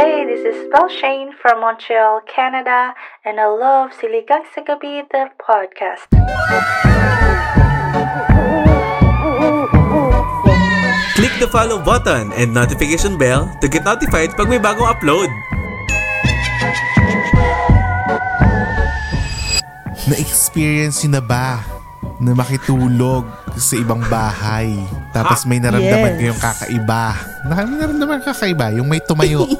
Hey, this is Belle Shane from Montreal, Canada, and I love Siligang sa Gabi, the podcast. Click the follow button and notification bell to get notified pag may bagong upload. Na-experience nyo na ba na makitulog sa ibang bahay tapos may naramdaman Yes. kayong kakaiba? Na, may naramdaman kakaiba? Yung may tumayo.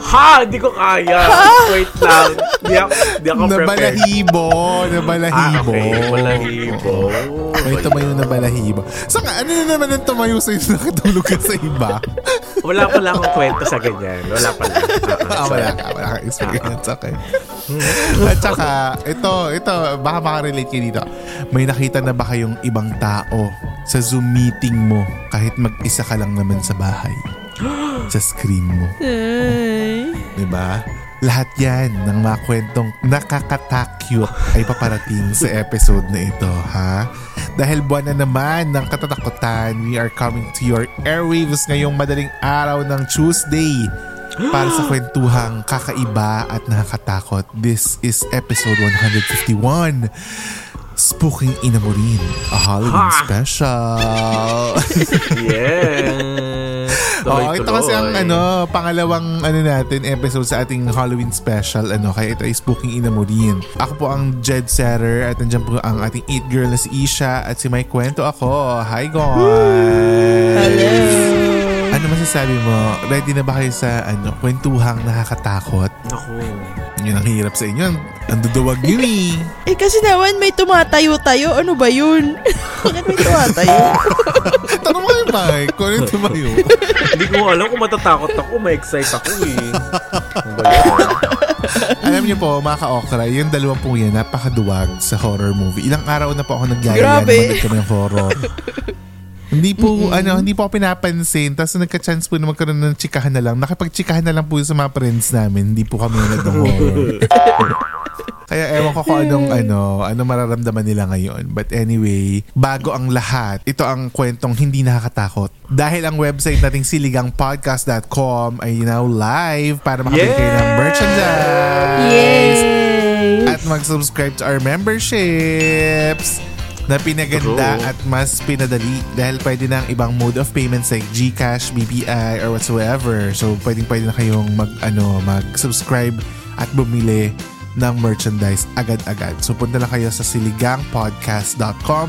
Ha! Hindi ko kaya. Wait lang. Di ako, di ako na prepared. balahibo. Na Ah, balahibo. okay. Balahibo. May tumayo na balahibo. Saka ano na naman ang tumayo sa'yo na nakatulog ka sa iba? Wala pala akong kwento sa ganyan. Wala pala. Ah, wala ka. Wala ka experience. Okay. At saka, ito, ito, baka makarelate kayo dito. May nakita na ba kayong ibang tao sa Zoom meeting mo kahit mag-isa ka lang naman sa bahay? sa screen mo. Diba? Lahat yan ng mga kwentong nakakatakyot ay paparating sa episode na ito, ha? Dahil buwan na naman ng katatakutan, we are coming to your airwaves ngayong madaling araw ng Tuesday para sa kwentuhang kakaiba at nakakatakot. This is episode 151. Spooking Inamurin, a Halloween Ha! special. Yes. Oo, ito kasi ang Tuloy-tuloy. ano, pangalawang ano natin episode sa ating Halloween special ano, kaya ito ay Spooking Inamurin. Ako po ang Jed Setter at nandiyan po ang ating it girl na si Isha at si May Kwento ako. Hi guys! Hello! Ano masasabi mo? Ready na ba kayo sa ano, kwentuhang nakakatakot? Naku. Yun ang hirap sa inyo. Ang- Ang duduwag yun eh. Eh kasi naman may tumatayo-tayo. Ano ba yun? Bakit may tumatayo? Tanong mo ano yung tumayo. Hindi ko alam kung matatakot ako. Ma-excite ako eh. Ano? Alam niyo po, mga ka-okra, yung dalawang po yan, napakaduwag sa horror movie. Ilang araw na po ako nagyayaya na mag kami ng horror. hindi po, ano, hindi po ako pinapansin. Tapos nagka-chance po na magkaroon ng chikahan na lang. Nakipag-chikahan na lang po sa mga friends namin. Hindi po kami nanood ng horror. Kaya ewan ko kung anong ano, ano mararamdaman nila ngayon. But anyway, bago ang lahat, ito ang kwentong hindi nakakatakot. Dahil ang website nating siligangpodcast.com ay now live para makabili kayo ng merchandise. Yay! At mag-subscribe to our memberships na pinaganda True. at mas pinadali dahil pwede na ang ibang mode of payments like GCash, BPI, or whatsoever. So, pwedeng pwede na kayong mag, ano, mag-subscribe at bumili ng merchandise agad-agad. So, punta lang kayo sa siligangpodcast.com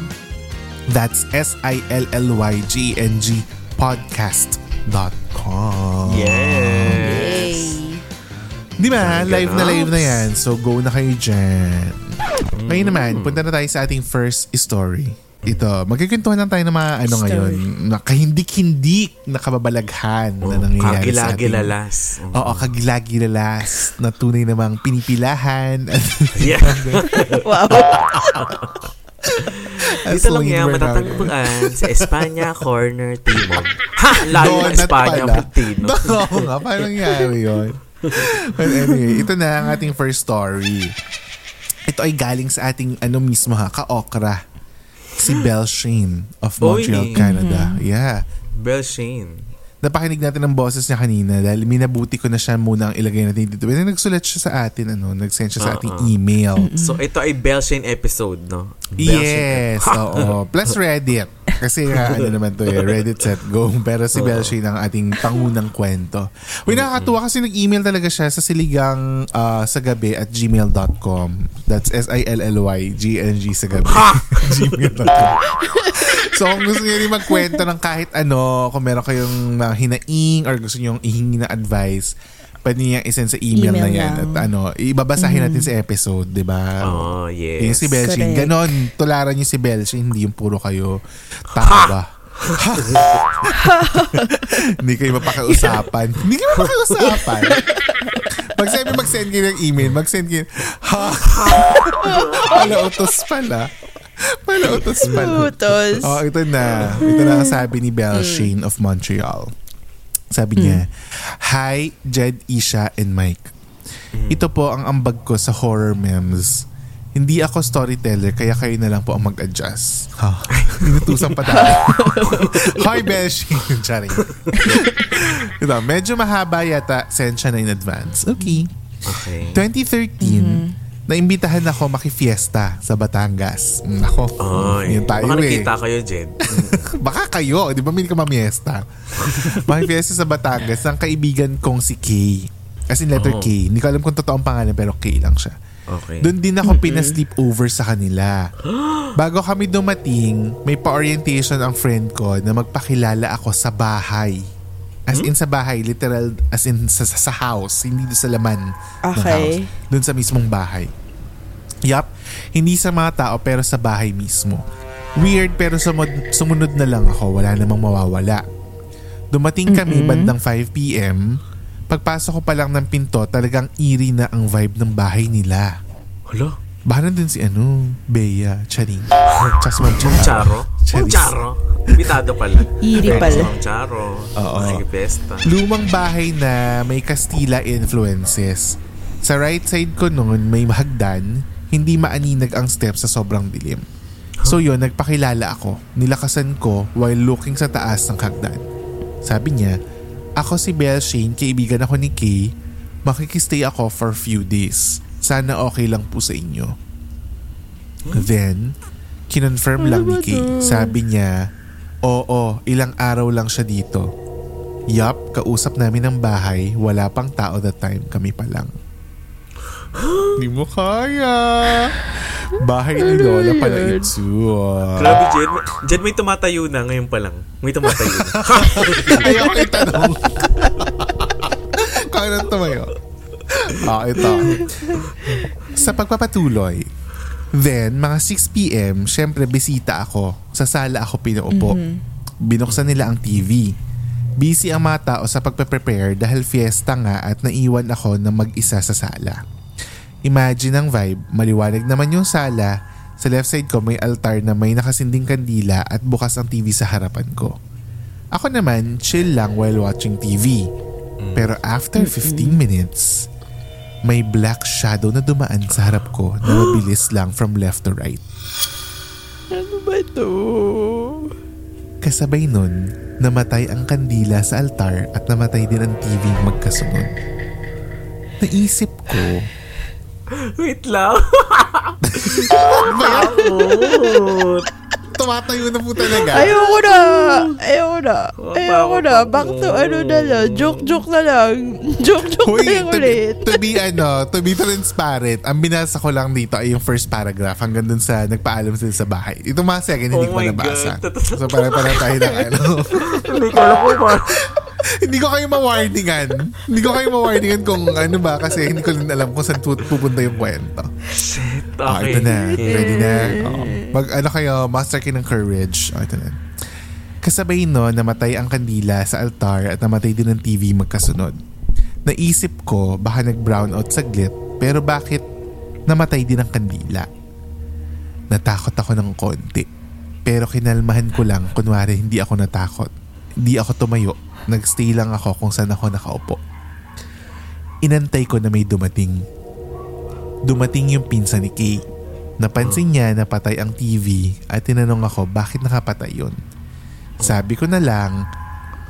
That's S-I-L-L-Y-G-N-G podcast.com Yes. Di ba? Live na na. live na yan. So, go na kayo dyan. Ngayon naman, punta na tayo sa ating first story. Ito, magkikwentuhan lang tayo ng mga ano Story. ngayon, na kahindik-hindik na kababalaghan na nangyayari sa ating... Kagilagilalas. Oo, kagilagilalas na tunay namang pinipilahan. Yeah. Wow. Dito lang yan matatagpuan sa Espanya Corner Timog. Ha! Layo ng Espanya pala. Pilipino. Oo nga, paano nangyari yun? But anyway, ito na ang ating first story. Ito ay galing sa ating ano mismo ha, ka-okra. Si Belle Shane of Oy. Montreal, Canada. Yeah. Bell Shane. Napakinig natin ang boses niya kanina dahil minabuti ko na siya muna ang ilagay natin dito. Pero nagsulat siya sa atin, ano, nag-send siya sa ating Oo. email. So, ito ay Bell Shane episode, no? Bell Shane. Yes, oo. Plus Reddit. Kasi nga, ano naman to eh, Reddit set go. Pero si Oo. Bell Shane ang ating pangunang kwento. Uy, nakakatuwa kasi nag-email talaga siya sa siligang ah, sa gabi at gmail.com. That's S-I-L-L-Y-G-N-G sa gabi. gmail.com. so, kung gusto niyo rin magkwento ng kahit ano, kung meron kayong mga hinaing or gusto niyo ihingi na advice, pwede niya isend sa email, na Email yan. lang. At ano, ibabasahin natin sa episode, di ba? Oh, Yung yes. si Belshing. Correct. Ganon. Tularan niyo si Belshing. Hindi yung puro kayo. Tama ba? Hindi kayo mapakausapan. Hindi kayo mapakausapan. Pag sabi mag-send kayo ng email, mag-send kayo, ha? Pala utos pala. Pala utos pala. Utos. Oh, ito na. Ito na ang sabi ni Belle Shane of Montreal. Sabi niya, Hi, Jed, Isha, and Mike. Ito po ang ambag ko sa horror memes. Hindi ako storyteller, kaya kayo na lang po ang mag-adjust. Ha? Inutusan pa tayo. Hi, Beshi! Charing. Ito, medyo mahaba yata. Send siya na in advance. Okay. Okay. 2013, naimbitahan ako makifiesta sa Batangas. Mm, Ako, Ay, yun tayo baka eh. nakita kayo, Jed. Baka kayo, di ba may ka mamiesta? Makifiesta sa Batangas ng kaibigan kong si Kay. As in letter Oh. K. Hindi ko alam kung totoo ang pangalan pero K lang siya. Okay. Doon din ako pinasleep over sa kanila. Bago kami dumating, may pa-orientation ang friend ko na magpakilala ako sa bahay. As in sa bahay, literal as in sa, sa, sa house, hindi doon sa laman ng Okay. house. Doon sa mismong bahay. Yup, hindi sa mga tao pero sa bahay mismo. Weird pero sumud, sumunod na lang ako, wala namang mawawala. Dumating kami bandang 5pm. Pagpasok ko pa lang ng pinto, talagang eerie na ang vibe ng bahay nila. Hala? Baka nandun si ano, Bea, Charing. Tsaka si Ma'am Ma'am Charo? Ma'am Charis. Charo? Imbitado pala. Iri pala. Ma'am Charo. Oo. Nakikipesta. Lumang bahay na may Kastila influences. Sa right side ko noon may mahagdan, hindi maaninag ang steps sa sobrang dilim. So yun, nagpakilala ako. Nilakasan ko while looking sa taas ng hagdan. Sabi niya, ako si Belle Shane, kaibigan ako ni Kay. Makikistay ako for few days. Sana okay lang po sa inyo. Then, kinonfirm lang ni Kay. Sabi niya, oo, ilang araw lang siya dito. Yup, kausap namin ng bahay, wala pang tao that time, kami pa lang. Hindi mo kaya. Bahay ni Lola pala ito. Grabe, Jed. Jed, may tumatayo na ngayon pa lang. May tumatayo na. Ayaw ko itanong. Kaya nang tumayo. Ah, ito. Sa pagpapatuloy, then, mga 6pm, syempre, bisita ako. Sa sala ako pinaupo. Binuksan nila ang TV. Busy ang mga tao sa pagpe-prepare dahil fiesta nga at naiwan ako na mag-isa sa sala. Imagine ang vibe, maliwanag naman yung sala. Sa left side ko may altar na may nakasinding kandila at bukas ang TV sa harapan ko. Ako naman, chill lang while watching TV. Pero after 15 minutes, may black shadow na dumaan sa harap ko na mabilis lang from left to right. Ano ba to? Kasabay nun, namatay ang kandila sa altar at namatay din ang TV magkasunod. Naisip ko, Wait lang. tumatayo na po talaga. Ayoko na! Ayoko na! Ayoko na! Back to ano na lang. Joke-joke na lang. Joke-joke na lang to, be, ulit. to be ano, to be transparent, ang binasa ko lang dito ay yung first paragraph hanggang dun sa nagpaalam sila sa bahay. Itong mga second, hindi Oh ko nabasa. God. So para para tayo ng ano. Hindi ko alam kung. hindi ko kayo ma-warningan. Hindi ko kayo ma-warningan kung ano ba kasi hindi ko rin alam kung saan pu- pupunta yung kwento. Shit. Ah, Okay. ito na. Ready na? Oo. Mag ano kayo, master kayo ng courage. Oh, ito na. Kasabay no, namatay ang kandila sa altar at namatay din ang TV magkasunod. Naisip ko baka nag-brown out saglit pero bakit namatay din ang kandila? Natakot ako ng konti. Pero kinalmahan ko lang kunwari hindi ako natakot. Hindi ako tumayo. Nagstay lang ako kung saan ako nakaupo. Inantay ko na may dumating. Dumating yung pinsan ni Kay. Napansin niya na patay ang TV at tinanong ako bakit nakapatay yun. Sabi ko na lang,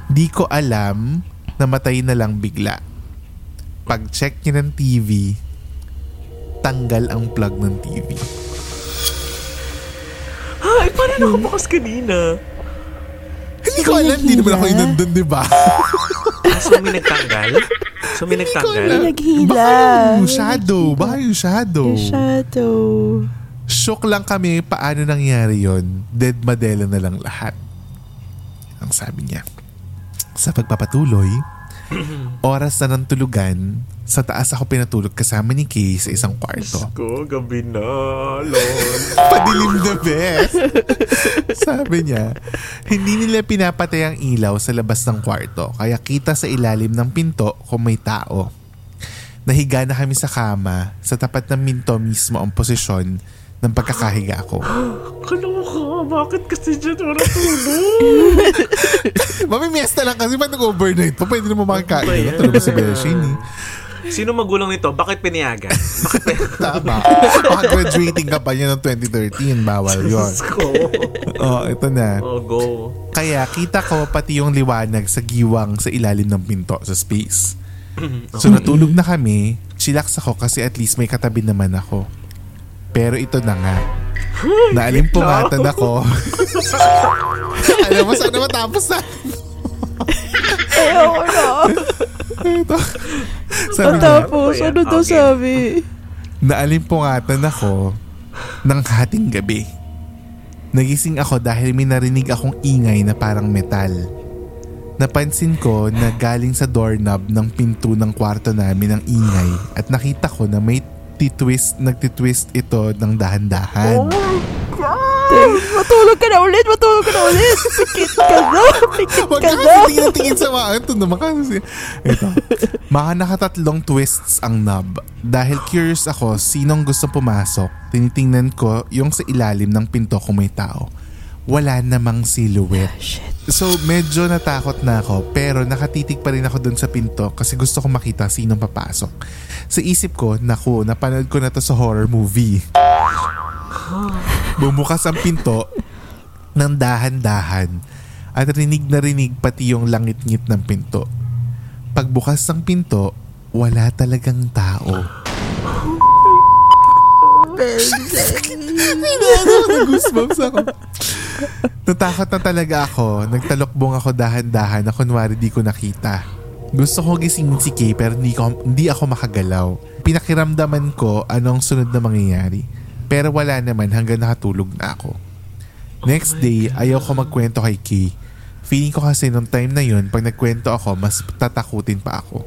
di ko alam namatay na lang bigla. Pag-check niya ng TV, tanggal ang plug ng TV. Ay, paano nakabukas kanina? Hindi ko alam, hindi naman ako yun nandun, di ba? Ah, so may nagtanggal? So may nagtanggal? Naghila. Yung shadow, baka yung shadow. Yung shadow. Shock lang kami paano nangyari yon. Dead Madela na lang lahat. Ang sabi niya. Sa pagpapatuloy, Oras na ng tulugan, sa taas ako pinatulog kasama ni Kay sa isang kwarto. Ko, gabi na, lol. Padilim na best. Sabi niya, hindi nila pinapatay ang ilaw sa labas ng kwarto kaya kita sa ilalim ng pinto kung may tao. Nahiga na kami sa kama, sa tapat ng minto mismo ang posisyon ng pagkakahiga ko. Kaloka, bakit kasi dyan wala tulog? Mamimiesta lang kasi ba nag-overnight pa? Pwede naman makakain. Ano tulog ba si Belshane eh? Sino magulang nito? Bakit pinayagan? Bakit Tama. Baka graduating ka pa niya ng 2013. Bawal yun. ko? Oh, ito na. Oh, go. Kaya kita ko pati yung liwanag sa giwang sa ilalim ng pinto sa space. So natulog na kami, chillax ako kasi at least may katabi naman ako. Pero ito na nga. Naalimpungatan ako. Alam mo, sana matapos na. Ayoko na. Ito. Sabi niya, Tapos, Ano ba yan? ano daw Okay. sabi? naalimpungatan ako ng hating gabi. Nagising ako dahil may narinig akong ingay na parang metal. Napansin ko na galing sa doorknob ng pinto ng kwarto namin ang ingay at nakita ko na may titwist, nagtitwist ito ng dahan-dahan. Matulog ka na ulit, matulog ka na ulit. Pikit ka na, pikit Huwag ka ka na. tingin na tingin sa mga ito naman kasi. Ito. Mga nakatatlong twists ang knob. Dahil curious ako sinong gusto pumasok, tinitingnan ko yung sa ilalim ng pinto kung may tao. Wala namang silhouette. Shit. So medyo natakot na ako pero nakatitig pa rin ako dun sa pinto kasi gusto ko makita sinong papasok. Sa isip ko, naku, napanood ko na to sa horror movie. Bumukas ang pinto ng dahan-dahan at rinig na rinig pati yung langit-ngit ng pinto. Pagbukas ng pinto, wala talagang tao. Goosebumps ako. Natakot na talaga ako. Nagtalokbong ako dahan-dahan na kunwari di ko nakita. Gusto ko gisingin si Kay pero hindi, ko, hindi ako makagalaw. Pinakiramdaman ko anong sunod na mangyayari. Pero wala naman hanggang nakatulog na ako. Next day, ayaw ko magkwento kay Kay. Feeling ko kasi nung time na yun, pag nagkwento ako, mas tatakutin pa ako.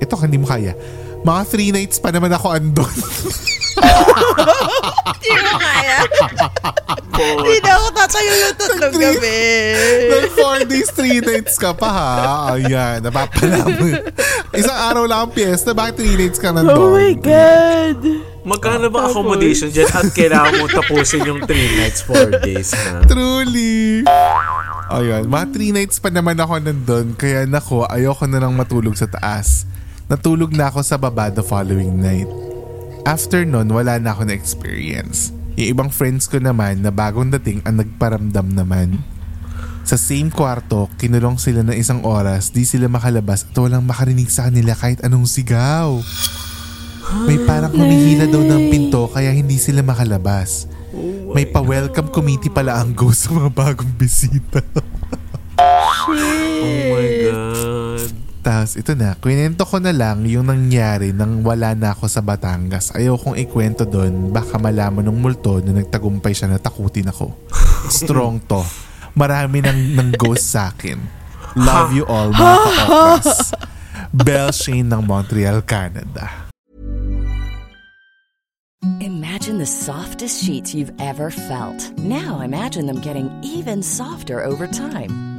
Ito, hindi mo kaya. Mga three nights pa naman ako andon. Hindi mo kaya. Hindi na ako tatayo yung tatlong Three- gabi. Nag four days, three nights ka pa ha. Ayan, napapala mo. Isang araw lang ang piyesta, bakit three nights ka nandun? Oh my God. Magkano bang accommodation dyan at kailangan mo tapusin yung 3 nights, 4 days na? Truly. Ayun, mga three nights pa naman ako nandun, kaya nako, ayoko na lang matulog sa taas. Natulog na ako sa baba the following night. After nun, wala na ako na experience. Yung ibang friends ko naman na bagong dating ang nagparamdam naman. Sa same kwarto, kinulong sila ng isang oras, di sila makalabas at walang makarinig sa kanila kahit anong sigaw. May parang humihila daw ng pinto kaya hindi sila makalabas. May pa-welcome committee pala ang ghost sa mga bagong bisita. Oh my God. Tapos ito na, kwento ko na lang yung nangyari nang wala na ako sa Batangas. Ayaw kong ikwento doon, baka malaman ng multo na nagtagumpay siya na takutin ako. Strong to. Marami ng, ng ghost sa akin. Love you all, mga ka-okras. Belle Shane ng Montreal, Canada. Imagine the softest sheets you've ever felt. Now imagine them getting even softer over time.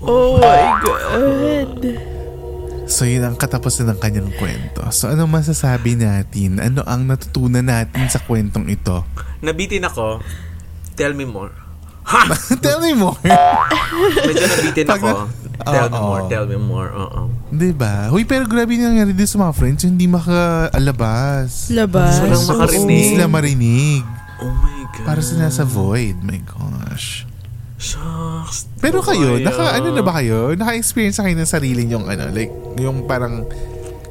Oh my God. So yun ang katapusan ng kanyang kwento. So ano masasabi natin? Ano ang natutunan natin sa kwentong ito? Nabitin ako. Tell me more. Tell me more. Medyo nabitin Pag ako. na- Tell me Oo. more, tell me more. Oo. Di ba? Huy, pero grabe yung nangyari din sa mga friends. Hindi makaalabas. Labas. Walang Oo. makarinig. Hindi sila marinig. Oh my God. Para sila sa void. My gosh. Shucks. Pero kayo, Ay, naka, ano na ba kayo? Naka-experience na kayo ng sarili yung ano, like, yung parang,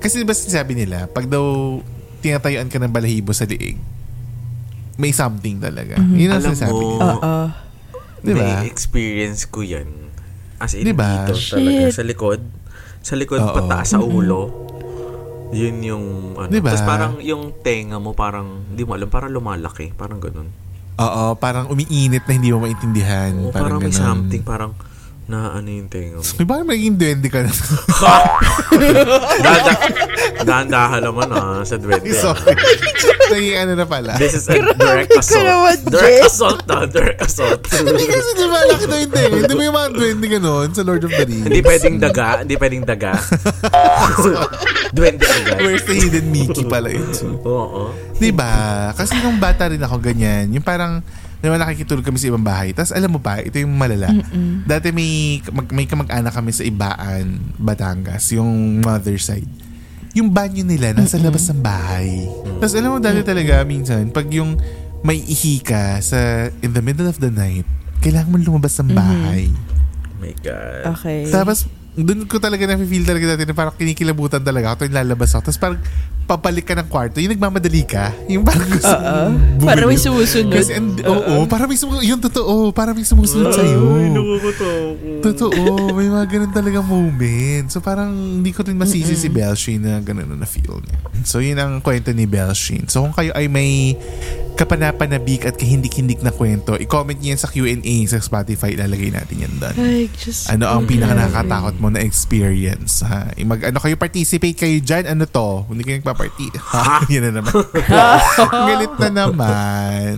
kasi diba sinasabi nila, pag daw tinatayuan ka ng balahibo sa liig, may something talaga. Yun ang Alam sinasabi mo, nila. Oo. Diba? May experience ko yan. As in, Diba? dito talaga. Sa likod. Sa likod, Oo. pataas sa ulo. Yun yung, ano. Diba? Tapos parang yung tenga mo, parang, hindi mo alam, parang lumalaki. Parang ganun. Oo, parang umiinit na hindi mo maintindihan. Oo, parang, may ganun. something, parang, na ano yung tenga mo. May bakit magiging duwende ka na? Danda, dahan-dahan naman ah, sa duwende. ah. Sorry. Naging ano na pala. This is a direct assault. naman, Direct Jay. assault na, direct assault. Hindi kasi di ba laki na yung tenga? Hindi ba yung mga duwende ganon sa Lord of the Rings? hindi pwedeng daga, hindi pwedeng daga. duwende agad. Where's the hidden Mickey pala ito? Oo. Di ba? Kasi nung bata rin ako ganyan, yung parang Diba nakikitulog kami sa ibang bahay. Tapos alam mo pa, ito yung malala. Dati may, mag, may kamag-anak kami sa Ibaan, Batangas, yung mother side. Yung banyo nila nasa labas ng bahay. Tapos alam mo dati talaga minsan, pag yung may ihi ka sa in the middle of the night, kailangan mo lumabas ng bahay. Oh my God. Okay. Tapos, doon ko talaga na-feel talaga dati na parang kinikilabutan talaga ako. Tuwing lalabas ako. Tapos parang papalik ka ng kwarto. Yung nagmamadali ka. Yung parang gusto mong Para may sumusunod. Kasi, and, oo, para may sumusunod. Yung totoo, para may sumusunod sa'yo. Totoo, may mga ganun talaga moment. So parang hindi ko rin masisi si Belshane na ganun na feel niya. So yun ang kwento ni Belshane. So kung kayo ay may kapanapanabik at kahindik-hindik na kwento, i-comment niyo yan sa Q&A sa Spotify. Ilalagay natin yan doon. Ay, just... Ano ang pinaka nakakatakot mo na experience? Ha? Mag, ano kayo, participate kayo dyan. Ano to? Hindi kayo nagpa-party. Ha? Yan na naman. Galit na naman.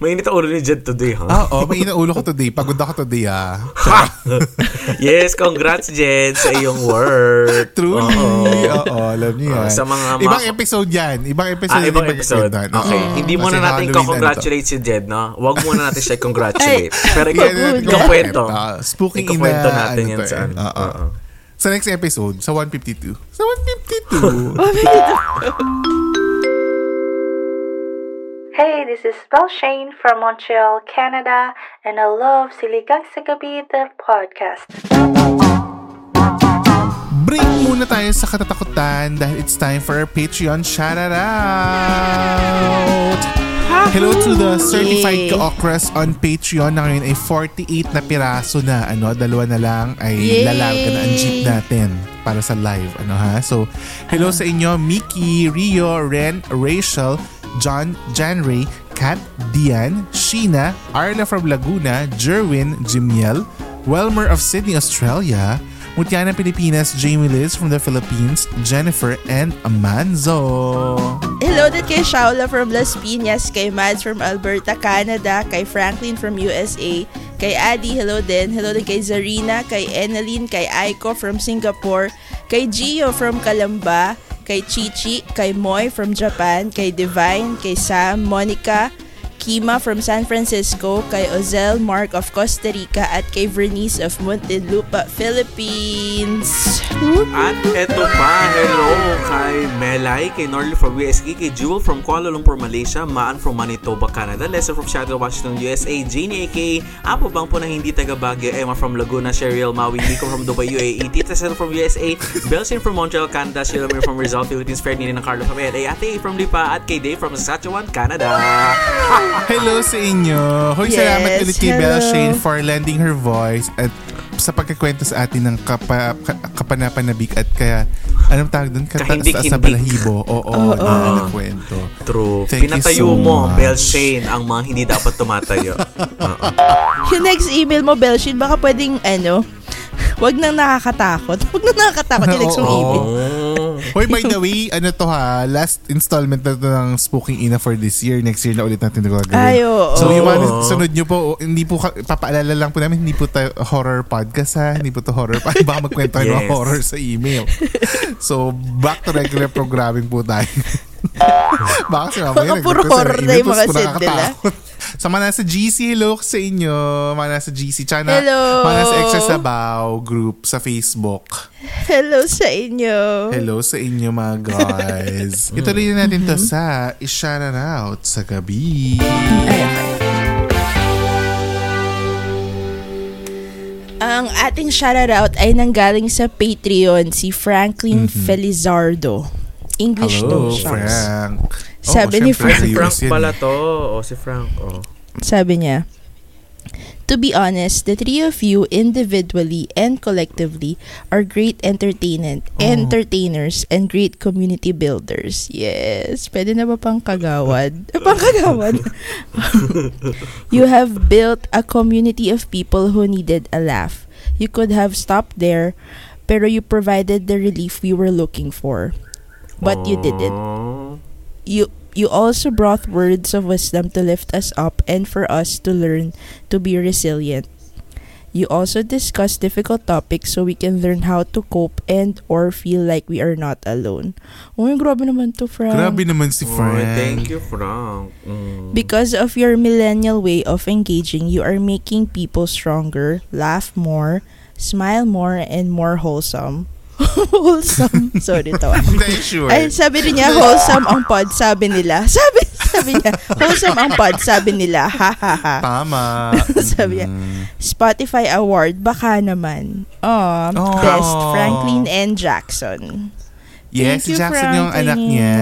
Mainit ang ulo ni Jed today, ha? Ah, oh, may inaulo ko today. Pagod ako today, ah. yes, congrats, Jed, sa iyong work. Truly. Oo. Oo, alam niyo yan. Oh, sa mga- ibang episode yan. Ibang episode Ah, ibang episode. pagkikwentuhan. Okay. Oo. Hindi muna natin ano congratulate si Jed, no? Huwag muna natin siya congratulate. Pero ikaw, ikaw kwento. Ah, spooking ina. Ikakwento natin ano yan sa eh. ano. Oo. Oo. Sa next episode, sa 152. Sa 152. Hey, this is Belle Shane from Montreal, Canada, and I love Siligang sa Gabi, the podcast. Break muna tayo sa katatakutan dahil it's time for our Patreon shoutout. Hello to the certified Yay. ka-okras on Patreon na ngayon ay 48 na piraso na. Ano, dalawa na lang ay Yay. na ang jeep natin para sa live. Ano ha? So, hello sa inyo, Mickey, Rio, Ren, Rachel, John, Janray, Kat, Dian, Sheena, Arla from Laguna, Jerwin, Jimiel, Welmer of Sydney, Australia, Mutiana Pilipinas, Jamie Liz from the Philippines, Jennifer, and Amanzo. Din kay Shaula from Las Piñas, kay Mads from Alberta, Canada, kay Franklin from USA, kay Adi, hello din. Hello din kay Zarina, kay Eneline, kay Aiko from Singapore, kay Gio from Kalamba, kay Chichi, kay Moy from Japan, kay Divine, kay Sam, Monica, Kima from San Francisco, kay Ozel Mark of Costa Rica, at kay Vernice of Muntinlupa, Philippines. At eto pa, hello kay Melay, kay Norly from USG, kay Jewel from Kuala Lumpur, Malaysia, Maan from Manitoba, Canada, Lester from Seattle, Washington, USA, Jeannie aka Apo Bang po na hindi taga Baguio, Emma from Laguna, Cheryl Maui, Nico from Dubai, UAE, Tita Cel from USA, Belsin from Montreal, Canada, Sheila from Rizal, Philippines, Ferdinand ng Carlo from LA, Ate from Lipa, at kay Dave from Saskatchewan, Canada. Hello sa inyo. Hoy, Yes, salamat ulit kay hello. Belle Shane for lending her voice at sa pagkakwento sa atin ng kapa, ka, kapanapanabik at kaya anong tawag doon? Kata, Kahindik-hindik. sa balahibo. Oo, na, na kwento. True. Thank you Pinatayo so mo, much. Bel Shane, ang mga hindi dapat tumatayo. Oo. Yung next email mo, Belshin, baka pwedeng, ano, wag nang nakakatakot. Wag nang nakakatakot yung next Oo. email. Oh. Hoy, by the way, ano to ha, last installment na to ng Spooking Ina for this year. Next year na ulit natin ito gagawin. Ay, oo. So, yung mga sunod nyo po, hindi po, papaalala lang po namin, hindi po tayo horror podcast ha. Hindi po to horror. Baka magkwento kayo ng Yes. horror sa email. So, back to regular programming po tayo. Baka si Baka puro nag-request sa horror na email, yung mga tapos nila. nakakatakot. Sa mga nasa GC, hello sa inyo. Mga nasa GC. Tsaka na, Hello. mga nasa Extra Sabaw group sa Facebook. Hello sa inyo. Hello sa inyo mga guys. Ituloy na natin to sa i-shout out sa gabi. Ay, okay. Ang ating shoutout ay nanggaling sa Patreon si Franklin Felizardo. English Hello, daw siya. Frank. Sabi Oo, ni Frank. Si Frank pala eh. to. O, si Frank. Oh. Sabi niya, To be honest, the three of you individually and collectively are great entertainment, entertainers and great community builders. Yes. Pwede na ba pang kagawad? pang kagawad. you have built a community of people who needed a laugh. You could have stopped there, pero you provided the relief we were looking for. But you didn't you you also brought words of wisdom to lift us up and for us to learn to be resilient. You also discuss difficult topics so we can learn how to cope and or feel like we are not alone. Uy, grabe naman to, Frank. Grabe naman si Oy, Frank. thank you, Frank. Mm. Because of your millennial way of engaging, you are making people stronger, laugh more, smile more, and more wholesome. Wholesome. Sorry, tawa. Hindi, sure. Ay, sabi rin niya, wholesome ang pod, sabi nila. Sabi, sabi niya, wholesome ang pod, sabi nila. Ha, ha, ha. Tama. Sabi niya, Mm. Spotify Award, baka naman. Oh, Oh. Best, Franklin and Jackson. Yes, Thank si Jackson yung anak niya.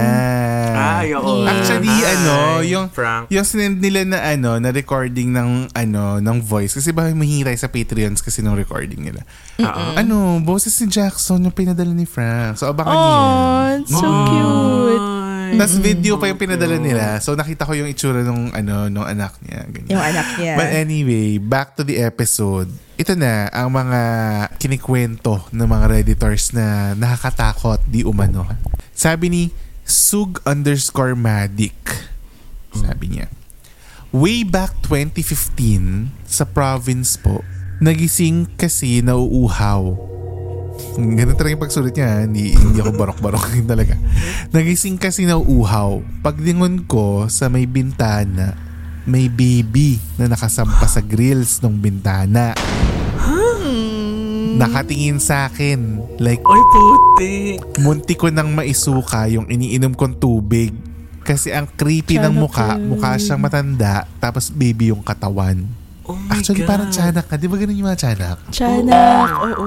Ay, oo. Yeah. Actually, Hi, ano, yung Frank. yung sinend nila na ano, na recording ng ano, ng voice kasi ba mahihintay sa Patreons kasi ng recording nila. Oo. Ano, boses ni Jackson yung pinadala ni Frank. So abangan niyo. yan. Oh, it's so cute. Ay. Tapos video pa yung pinadala nila. So nakita ko yung itsura nung ano nung anak niya. Ganyan. Yung anak niya. But anyway, back to the episode. Ito na ang mga kinikwento ng mga redditors na nakakatakot di umano. Sabi ni Sug underscore Madik. Sabi niya, Way back 2015, sa province po, nagising kasi nauuhaw. Ganun talaga yung pagsulit niya, hindi, hindi ako barok-barok talaga. Nagising kasi nauuhaw. Paglingon ko sa may bintana, may baby na nakasampa sa grills ng bintana. Nakatingin sa akin. Like, Ay, puti. munti ko nang maisuka yung iniinom kong tubig. Kasi ang creepy ng Tiyanak muka, mukha siyang matanda, tapos baby yung katawan. Oh my Actually, God. parang tiyanak ka. Di ba ganun yung mga tiyanak? Tiyanak, oo.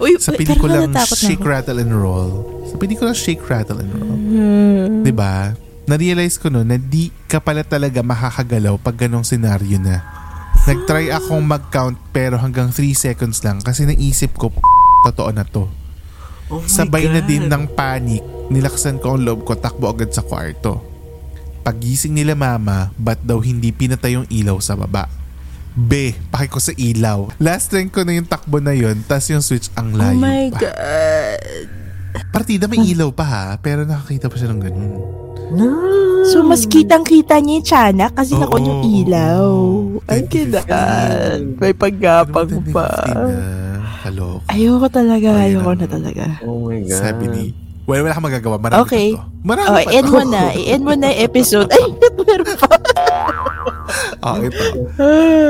Uy, Sa pelikulang na Shake. Rattle, and Roll. Sa pelikulang Shake, Rattle, and Roll. Hmm. Di ba? Na-realize ko no na di ka pala talaga makakagalaw pag ganong senaryo na. Nag-try akong mag-count pero hanggang 3 seconds lang kasi naisip ko, totoo na to. Oh my Sabay na God. din ng panic, nilaksan ko ang loob ko, takbo agad sa kwarto. Pagising nila mama, ba't daw hindi pinatay yung ilaw sa baba? B, paki ko sa ilaw. Last time ko na yung takbo na yun, tas yung switch ang Oh layo my pa. God. Partida may ilaw pa ha, pero nakakita pa siya ng ganun. So, mas kitang-kita niya yung tiyanak kasi Oo, nakon yung ilaw. Ang 2015. kinakal. May paggapang pa. 2015 na? Kaloko. Ayoko talaga. Ayun Ayoko na. talaga. Oh my God. Sabi ni, well, wala kang magagawa. Marami Okay. pa to. Marami Oh, pa end to. mo na. I-end mo na yung episode. Ay. Oh, ito.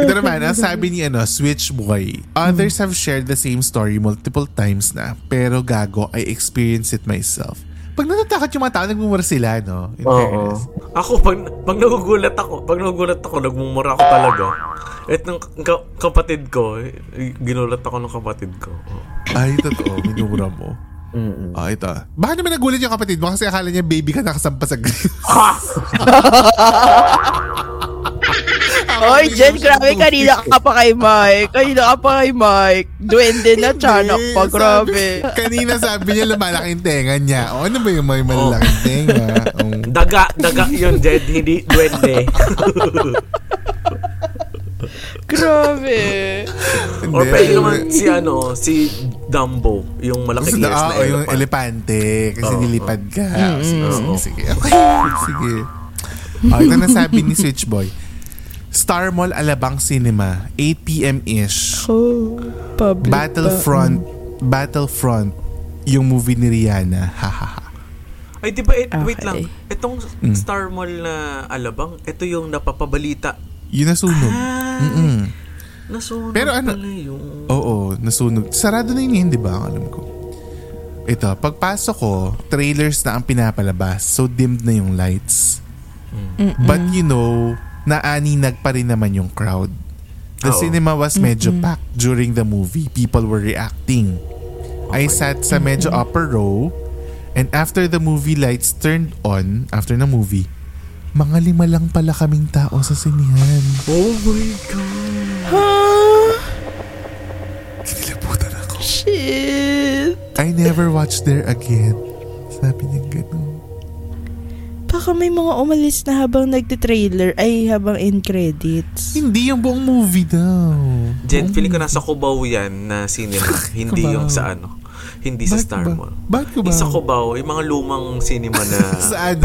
Ito naman, ang sabi ni ano, Switch Boy. Others have shared the same story multiple times na, pero gago, I experienced it myself. Pag natatakot yung mga tao, nagmumura sila, no? In Oo. fairness. Ako, pag, pag nagugulat ako, pag nagugulat ako, nagmumura ako talaga. At ng ka- kapatid ko, eh, ginulat ako ng kapatid ko. Ay, totoo. Minumura mo. Mm-mm. Oh, ito. Baka naman nagulat yung kapatid mo kasi akala niya baby ka nakasampa sa grills. Oy, Jen, grabe. Kanina ka pa kay Mike. Kanina ka pa kay Mike. Duwende na, tiyanak pa. Grabe. Sabi- kanina sabi niya lumalaki yung tenga niya. O, ano ba yung may malalaking tenga? Oh. Daga, daga yun, Jed, hindi duwende. Grabe. Or pwede naman si ano, si Dumbo, yung malaking ears na, na oo, yung elephant. elepante. Kasi Oo, nilipad ka. Sige, sige, Oo. sige. Okay. sige. Oh, ito na sabi ni Switchboy. Star Mall Alabang Cinema, 8pm-ish. Oh, public Battlefront, Battlefront, yung movie ni Rihanna. Hahaha. Ay, di ba, eh, wait Okay. lang. Itong Mm. Star Mall na Alabang, ito yung napapabalita. Yun nasunog. Ay, Mm-mm. Nasunog Pero ano- pala yung... Oo, nasunog. Sarado na yun, di ba? Ang alam ko. Ito, pagpasok ko, trailers na ang pinapalabas. So, dimmed na yung lights. But you know, naaninag pa rin naman yung crowd. The Oo. cinema was medyo packed during the movie. People were reacting. I sat sa medyo upper row and after the movie lights turned on, after the movie, mga lima lang pala kaming tao sa sinihan. Oh my never watched there again. Sabi niya ganun. Baka may mga umalis na habang nagtitrailer ay habang in credits. Hindi yung buong movie daw. Jen, Buong feeling ko nasa Cubao yan na cinema. Hindi yung sa ano. Hindi sa Bakit Star ba? Mall. Bakit? Yung sa Cubao, yung mga lumang cinema na Sa ano?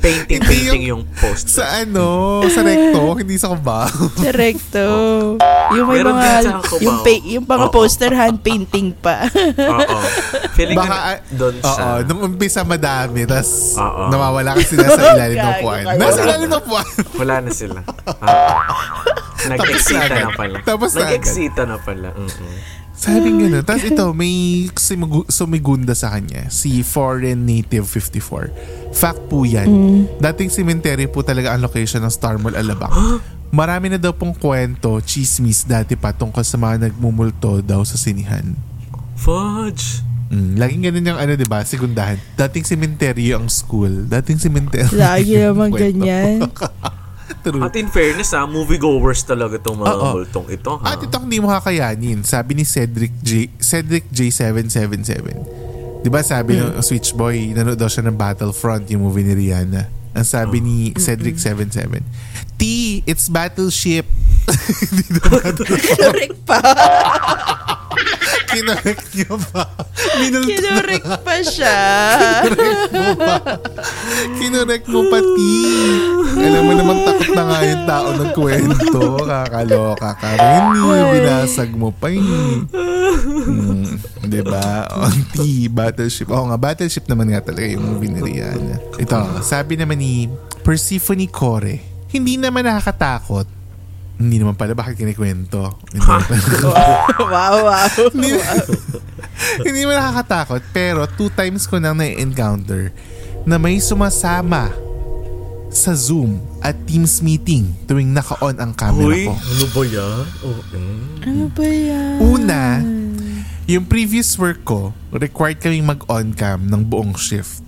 paint. Painting, painting yung, post. Sa ano? Sa recto? hindi sa Cubao. Direkto. Yung may Meron mga, sa yung, pa- yung mga Oo. poster hand painting pa. Oo. Feeling ko Baka, na ah, doon Oo, sa... nung umpisa madami, tas Oo. nawawala kasi nasa ilalim ng puwan. Nasa ilalim ng puwan. Wala na sila. Nag-exita na pala. Tapos. Nag-exita na pala. Mm-mm. Sabi nga gano'n. Tapos ito, may sumigu- sumigunda sa kanya. Si Foreign Native 54. Fact po yan. Dating cemetery po talaga ang location ng Star Mall Alabang. Marami na daw pong kwento, chismis dati pa tungkol sa mga nagmumulto daw sa sinihan. Fudge! Mm, laging ganun yung ano, di ba? Segundahan. Dating cemetery ang school. Dating cemetery. Lagi naman ganyan. True. At in fairness ha, moviegoers talaga itong mga Oo. multong ito ha. At ito hindi mo kakayanin. Sabi ni Cedric J. Cedric J777. Di ba sabi ng Switch Boy, nanood daw siya ng Battlefront, yung movie ni Rihanna. Ang sabi ni Cedric 77, T, it's Battleship. Kinurek pa. Kinorek niyo pa. Minulto Kinurek pa siya. mo pa. Kinorek mo pa, T. Alam mo naman takot na nga yung tao ng kwento. Kakaloka ka rin. Binasag mo pa eh. Hmm, di ba? On T, Battleship. Oo nga, Battleship naman nga talaga yung movie ni Rihanna. Ito, sabi naman ni Persephone Core, hindi naman nakakatakot. Hindi naman pala, bakit kinikwento? Pala. wow, wow. hindi, hindi mo nakakatakot pero two times ko nang na-encounter na may sumasama sa Zoom at Teams meeting tuwing naka-on ang camera Uy, ko. ano ba yan? Oh, mm. Ano ba yan? Una, yung previous work ko, required kaming mag-on cam ng buong shift.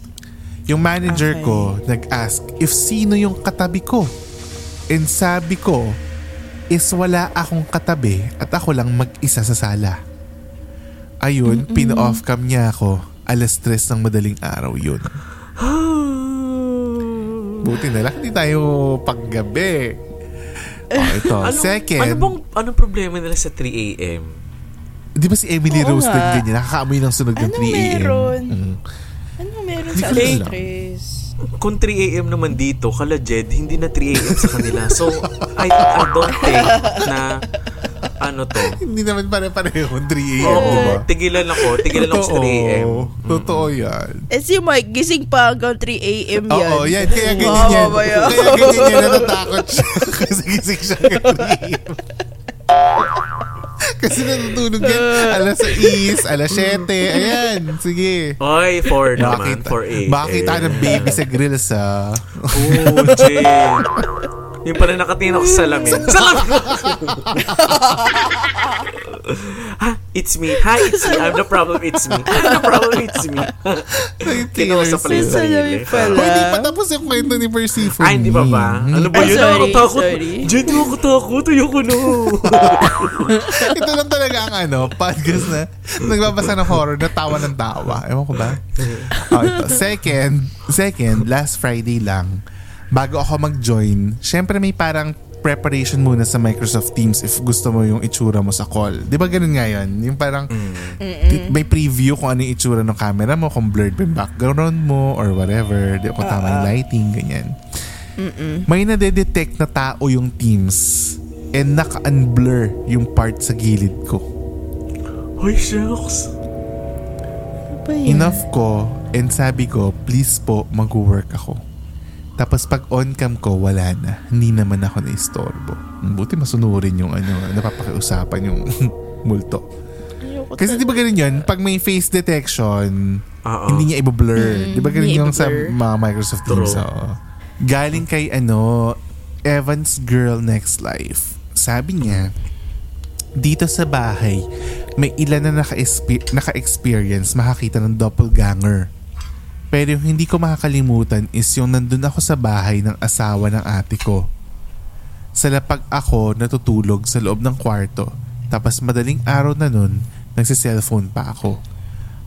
Yung manager Okay. ko nag-ask if sino yung katabi ko. And sabi ko, is wala akong katabi at ako lang mag-isa sa sala. Ayun, Mm-mm. pin-off cam niya ako. Alas tres ng madaling araw yun. Buti na lang, hindi tayo paggabi. Oh, ito. ano, Second. Ano bang, anong problema nila sa 3 a.m.? Di ba si Emily Oo Rose nga. din ganyan? Nakakaamoy ng sunog ng ano 3 a.m. meron? Mm. Ano meron sa ko kung 3 a.m. naman dito, kala Jed, hindi na 3 a.m. sa kanila. So, I, I don't think na ano to. Hindi naman pare-pareho 3 a.m. Oo, di ba? tigilan ako. Tigilan ako sa 3 a.m. Totoo yan. Eh si Mike, gising pa hanggang 3 a.m. yan. Oo, yan. Kaya ganyan yan. yan? Kaya ganyan yan. Natatakot siya. Kasi gising siya ng 3 a.m. Kasi natutulog yan. Alas 6, alas 7. Ayan. Sige. Oy, 4 naman. Makita, 4 a.m. makita ng baby sa grills ah. Oh, Jed. Yung pala nakatingin ako sa salamin. Salamin! ha, it's me. Hi, it's me. I'm the problem. It's me. I'm the problem. It's me. Kinausap pala yung Sa sarili. pala. Oh, hindi pa tapos yung kwento ni Persephone. Ay, hindi pa ba? Ano ba Ay, yun? sorry, Nakakatakot. sorry. Jed, nakakatakot. Ayoko na. Ito lang talaga ang ano, podcast na nagbabasa ng horror na tawa ng tawa. Ewan ko ba? Oh, ito. Second, second, last Friday lang, bago ako mag-join, syempre may parang preparation muna sa Microsoft Teams if gusto mo yung itsura mo sa call. Di ba ganun nga yun? Yung parang ti- may preview kung ano yung itsura ng camera mo, kung blurred ba yung background mo or whatever. Di kung tama yung lighting, ganyan. May nade-detect na tao yung Teams and naka-unblur yung part sa gilid ko. Ay, shucks. Enough ko and sabi ko, please po, mag-work ako. Tapos pag on-cam ko, wala na. Hindi naman ako na-istorbo. Buti masunurin yung ano, napapakiusapan yung multo. Ayoko Kasi di ba ganun yun? Pag may face detection, Oo. hindi niya i-blur. di ba ganun yung sa mga Microsoft Teams? Oo. Galing kay ano, Evans Girl Next Life. Sabi niya, dito sa bahay, may ilan na naka-expe- naka-experience makakita ng doppelganger. Pero yung hindi ko makakalimutan is yung nandun ako sa bahay ng asawa ng ate ko. Sa lapag ako natutulog sa loob ng kwarto. Tapos madaling araw na nun, nagsiselfone pa ako.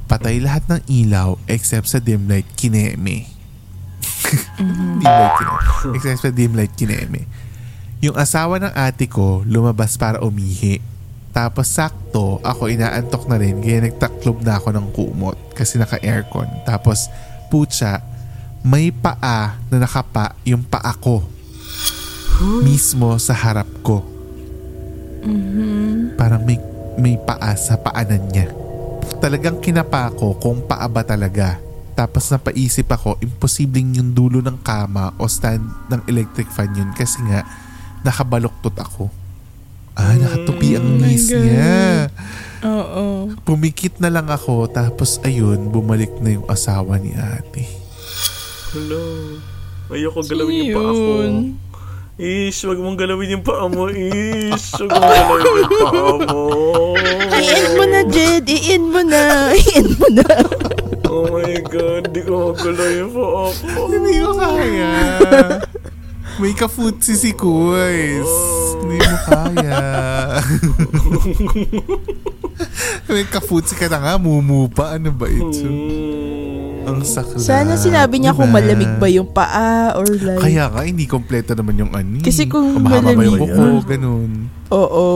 Patay lahat ng ilaw except sa dim light kineme. dim light kineme. Except sa dim light kineme. Yung asawa ng ate ko lumabas para umihi. Tapos sakto, ako inaantok na rin kaya nagtaklob na ako ng kumot kasi naka-aircon. Tapos putya, may paa na nakapa yung paa ko. Mismo sa harap ko. Parang may, may paa sa paanan niya. Talagang kinapa ko kung paa ba talaga. Tapos napaisip ako, imposibleng yung dulo ng kama o stand ng electric fan yun kasi nga nakabaluktot ako. Ah, nakatupi ang knees God. niya. Oo. Pumikit na lang ako tapos ayun, bumalik na yung asawa ni ate. Hello. Ayoko galawin yung paa ko. Yun. Ish, wag mong galawin yung paa mo, Ish. Wag mong galawin yung paa mo. I-end mo na, Jed. I-end mo na. I-end mo na. Oh my God, di ko magalaw yung paa ko. Hindi ko kaya. May ka-footsie si Kuys. Hindi mo kaya. May ka-footsie ka na nga, mumupa. Ano ba ito? Ang sakla. Sana sinabi niya kung Diba? malamig ba yung paa or like... Kaya nga, hindi kompleto naman yung ani. Kasi kung mahaba ba yung malamig- buko, ganun. Oo.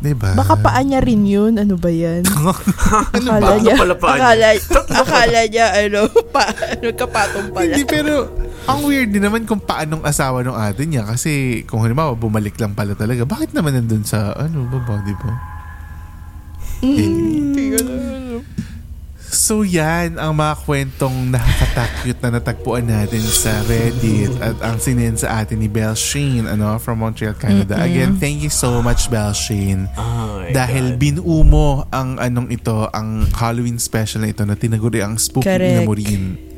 Diba? Baka paa niya rin yun. Ano ba yan? akala ba? niya, Ano pala paa niya? akala, akala niya, ano, pa, nagkapatong pala. Hindi, pero ang weird din naman kung paanong asawa ng ate niya. Kasi kung halimbawa, bumalik lang pala talaga. Bakit naman nandun sa, ano, baba, di ba? Anyway. So yan ang mga kwentong nakakatakyot na natagpuan natin sa Reddit at ang sinin sa atin ni Belle Shane ano, from Montreal, Canada. Again, thank you so much Belle Shane. Oh dahil God. binuo mo ang anong ito, ang Halloween special na ito na tinaguri ang Spooky Correct. Inamorin.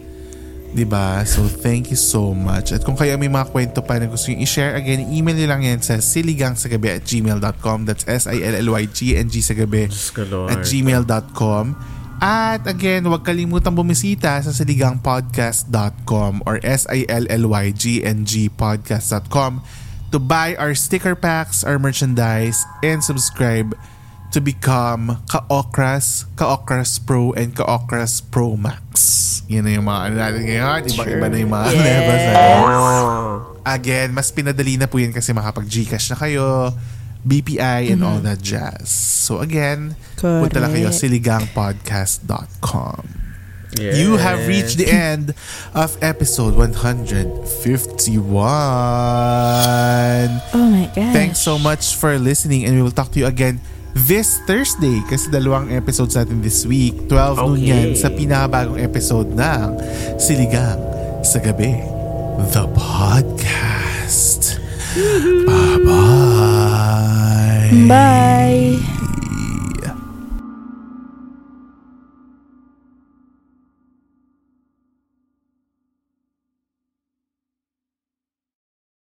Diba? So, thank you so much. At kung kayo may mga kwento pa na gusto nyo i-share, again, email nyo lang yan sa siligangsagabi at gmail.com. That's S-I-L-L-Y-G-N-G sa gabi Diyos ko, Lord. at gmail.com. At again, huwag kalimutang bumisita sa siligangpodcast.com or S-I-L-L-Y-G-N-G podcast.com to buy our sticker packs, our merchandise, and subscribe to become Ka-Okras, Ka-Okras Pro, and Ka-Okras Pro Max. Yan na yung mga ano natin ngayon. Ibang-iba na yung mga Yes. levels. Oh. Again, mas pinadali na po yan kasi makapag-Gcash na kayo, BPI, and all that jazz. So again, punta lang kayo Correct. siligangpodcast.com. Yes. You have reached the end of episode 151. Oh my gosh. Thanks so much for listening and we will talk to you again this Thursday kasi dalawang episodes natin this week. 12 noon Okay. yan sa pinakabagong episode ng Siligang sa Gabi, the podcast. Bye-bye. Bye.